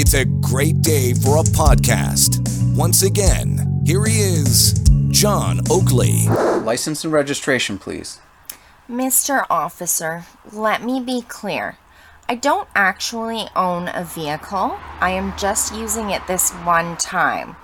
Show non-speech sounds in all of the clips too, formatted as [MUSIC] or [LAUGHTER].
It's a great day for a podcast. Once again, here he is, John Oakley. License and registration, please. Mr. Officer, let me be clear. I don't actually own a vehicle. I am just using it this one time.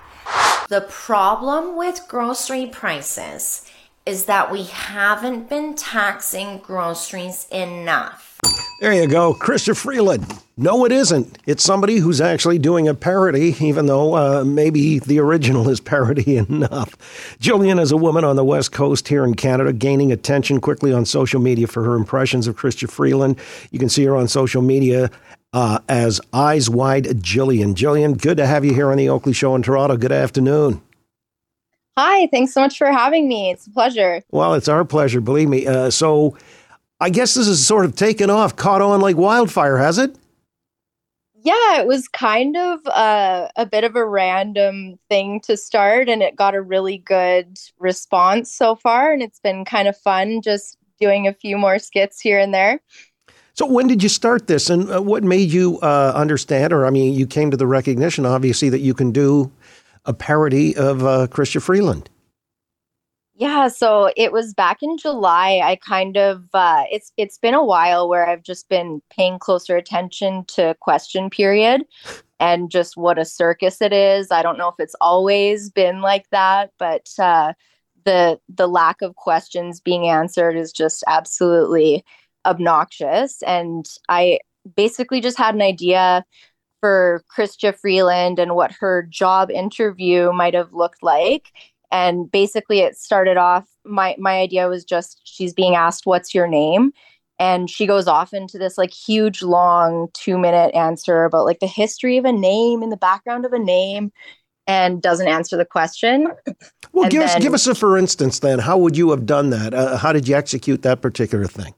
The problem with grocery prices is that we haven't been taxing groceries enough. There you go, Chrystia Freeland. No, it isn't. It's somebody who's actually doing a parody, even though uh, maybe the original is parody [LAUGHS] enough. Jillian is a woman on the West Coast here in Canada, gaining attention quickly on social media for her impressions of Chrystia Freeland. You can see her on social media uh, as Eyes Wide Jillian. Jillian, good to have you here on the Oakley Show in Toronto. Good afternoon. Hi, thanks so much for having me. It's a pleasure. Well, it's our pleasure, believe me. Uh, so, I guess this is sort of taken off, caught on like wildfire, has it? Yeah, it was kind of uh, a bit of a random thing to start, and it got a really good response so far. And it's been kind of fun just doing a few more skits here and there. So, when did you start this, and uh, what made you uh, understand, or I mean, you came to the recognition, obviously, that you can do a parody of uh, Chrystia Freeland? Yeah, so it was back in July. I kind of uh, it's it's been a while where I've just been paying closer attention to question period and just what a circus it is. I don't know if it's always been like that, but uh, the the lack of questions being answered is just absolutely obnoxious. And I basically just had an idea for Chrystia Freeland and what her job interview might have looked like and basically it started off my my idea was just she's being asked what's your name? And she goes off into this like huge long 2 minute answer about like the history of a name in the background of a name and doesn't answer the question. Well and give then, us give us a for instance then how would you have done that? Uh, how did you execute that particular thing?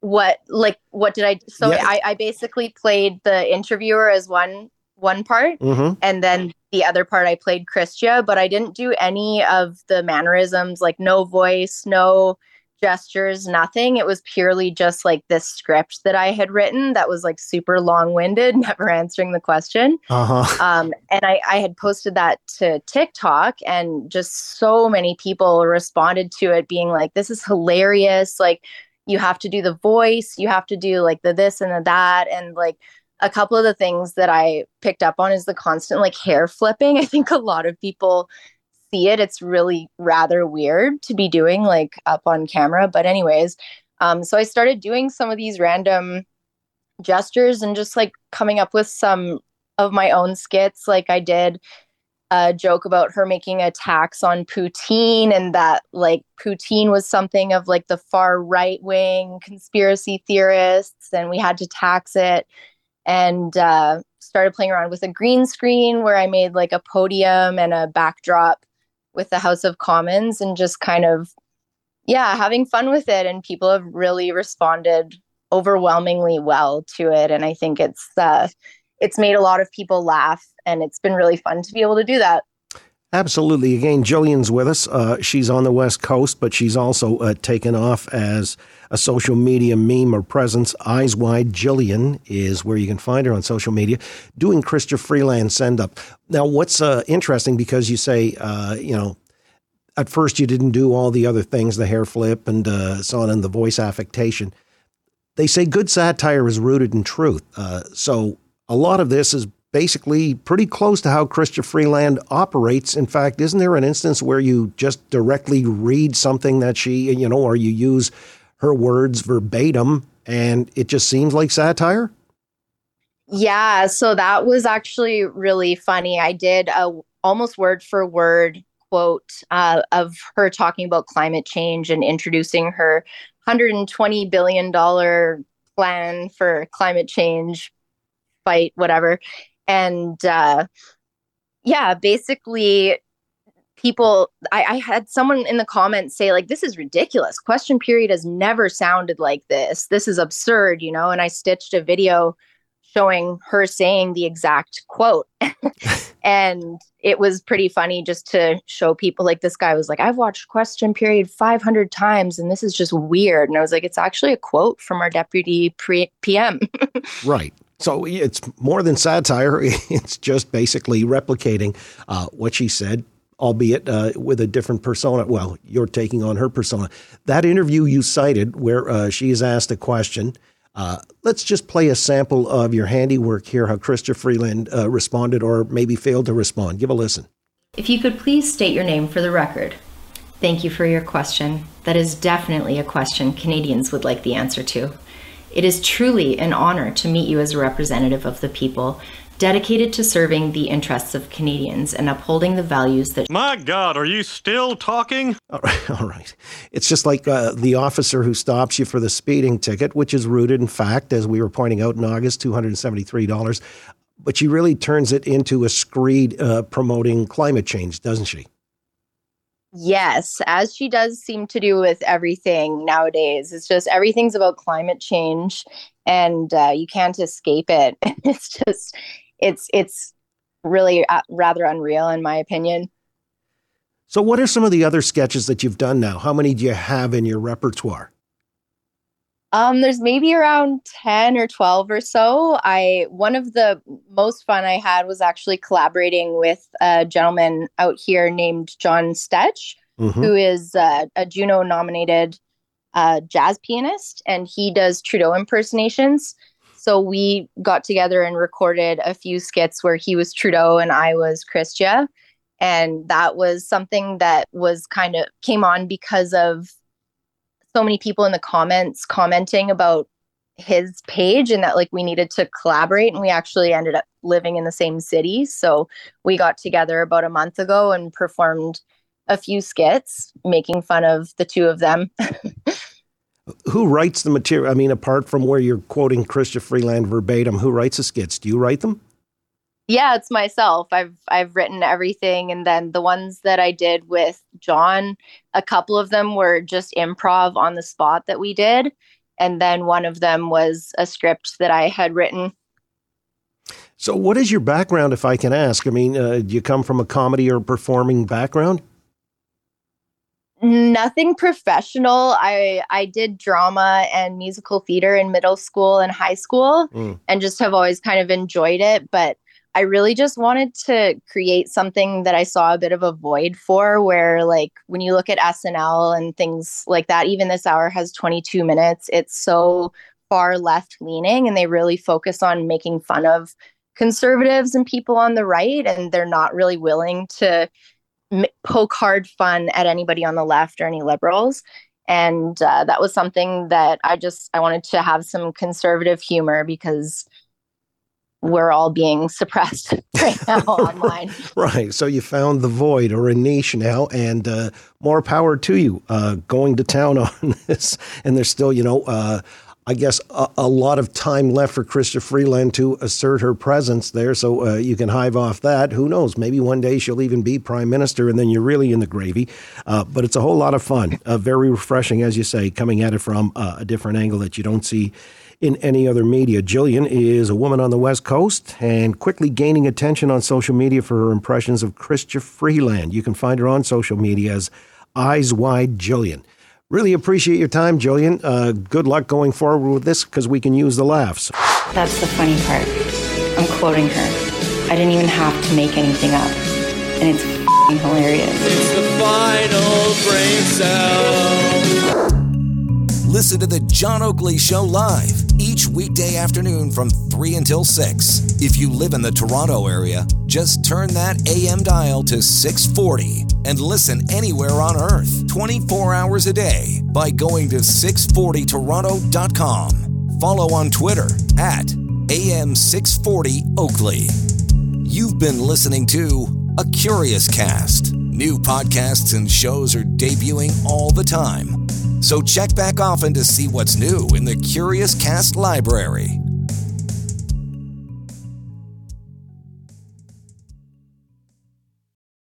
What like what did i so yeah. I, I basically played the interviewer as one one part mm-hmm. and then the other part I played Chrystia, but I didn't do any of the mannerisms, like no voice, no gestures, nothing. It was purely just like this script that I had written that was like super long winded, [LAUGHS] never answering the question. Uh-huh. Um, and I, I had posted that to TikTok, and just so many people responded to it, being like, this is hilarious. Like, you have to do the voice, you have to do like the this and the that. And like, a couple of the things that I picked up on is the constant like hair flipping. I think a lot of people see it. It's really rather weird to be doing like up on camera. But, anyways, um, so I started doing some of these random gestures and just like coming up with some of my own skits. Like I did a joke about her making a tax on poutine and that like poutine was something of like the far right wing conspiracy theorists and we had to tax it and uh, started playing around with a green screen where I made like a podium and a backdrop with the House of Commons and just kind of, yeah, having fun with it. And people have really responded overwhelmingly well to it. And I think it's, uh, it's made a lot of people laugh and it's been really fun to be able to do that. Absolutely. Again, Jillian's with us. Uh, she's on the West Coast, but she's also uh, taken off as a social media meme or presence. Eyes Wide Jillian is where you can find her on social media, doing Chrystia Freeland send up. Now, what's uh, interesting because you say, uh, you know, at first you didn't do all the other things, the hair flip and uh, so on, and the voice affectation. They say good satire is rooted in truth. Uh, so a lot of this is basically pretty close to how Chrystia Freeland operates. In fact, isn't there an instance where you just directly read something that she, you know, or you use her words verbatim and it just seems like satire? Yeah, so that was actually really funny. I did a almost word for word quote uh, of her talking about climate change and introducing her 120 billion dollar plan for climate change fight whatever and uh, yeah, basically people I, I, had someone in the comments say like this is ridiculous. Question period has never sounded like this. This is absurd you know? And i stitched a video showing her saying the exact quote. [LAUGHS] And it was pretty funny just to show people like this guy was like i've watched question period 500 times and this is just weird. And i was like it's actually a quote from our deputy pre- pm [LAUGHS] right So it's more than satire. [LAUGHS] It's just basically replicating uh, what she said, albeit uh, with a different persona. Well, you're taking on her persona. That interview you cited, where uh, she is asked a question. Uh, let's just play a sample of your handiwork here, how Chrystia Freeland uh, responded or maybe failed to respond. Give a listen. If you could please state your name for the record. Thank you for your question. That is definitely a question Canadians would like the answer to. It is truly an honor to meet you as a representative of the people, dedicated to serving the interests of Canadians and upholding the values that. My God, are you still talking? [LAUGHS] All right. All right. It's just like uh, the officer who stops you for the speeding ticket, which is rooted in fact, as we were pointing out in August, $273. But she really turns it into a screed uh, promoting climate change, doesn't she? Yes, as she does seem to do with everything nowadays. It's just everything's about climate change and uh, you can't escape it. [LAUGHS] It's just, it's, it's really uh, rather unreal, in my opinion. So, what are some of the other sketches that you've done now? How many do you have in your repertoire? Um, there's maybe around 10 or 12 or so. I one of the most fun I had was actually collaborating with a gentleman out here named John Stetch, mm-hmm. who is uh, a Juno nominated uh, jazz pianist, and he does Trudeau impersonations. So we got together and recorded a few skits where he was Trudeau and I was Chrystia. And that was something that was kind of came on because of so many people in the comments commenting about his page and that like we needed to collaborate and we actually ended up living in the same city. So we got together about a month ago and performed a few skits making fun of the two of them. [LAUGHS] Who writes the material? I mean apart from where you're quoting Chrystia Freeland verbatim who writes the skits? Do you write them yeah it's myself. I've i've written everything and then the ones that i did with john a couple of them were just improv on the spot that we did and then one of them was a script that i had written. So what is your background if i can ask? I mean uh, do you come from a comedy or performing background? Nothing professional. I i did drama and musical theater in middle school and high school mm. and just have always kind of enjoyed it but I really just wanted to create something that I saw a bit of a void for, where, like, when you look at SNL and things like that, even this hour has 22 minutes. It's so far left leaning, and they really focus on making fun of conservatives and people on the right, and they're not really willing to m- poke hard fun at anybody on the left or any liberals and uh, that was something that i just i wanted to have some conservative humor because we're all being suppressed [LAUGHS] right now [LAUGHS] online. Right. So you found the void or a niche now, and uh, more power to you uh, going to town [LAUGHS] on this. And there's still, you know, uh, I guess a, a, lot of time left for Chrystia Freeland to assert her presence there. So uh, you can hive off that. Who knows? Maybe one day she'll even be prime minister, and then you're really in the gravy. Uh, but it's a whole lot of fun. Uh, very refreshing, as you say, coming at it from a different angle that you don't see in any other media. Jillian is a woman on the West Coast and quickly gaining attention on social media for her impressions of Chrystia Freeland. You can find her on social media as Eyes Wide Jillian. Really appreciate your time, Jillian. Uh, good luck going forward with this because we can use the laughs. That's the funny part. I'm quoting her. I didn't even have to make anything up. And it's hilarious. It's the final brain cell. Listen to The John Oakley Show live each weekday afternoon from 3 until 6. If you live in the Toronto area, just turn that AM dial to 640 and listen anywhere on earth 24 hours a day by going to 640toronto.com. Follow on Twitter at AM640 Oakley. You've been listening to A Curious Cast. New podcasts and shows are debuting all the time so check back often to see what's new in the Curious Cast library.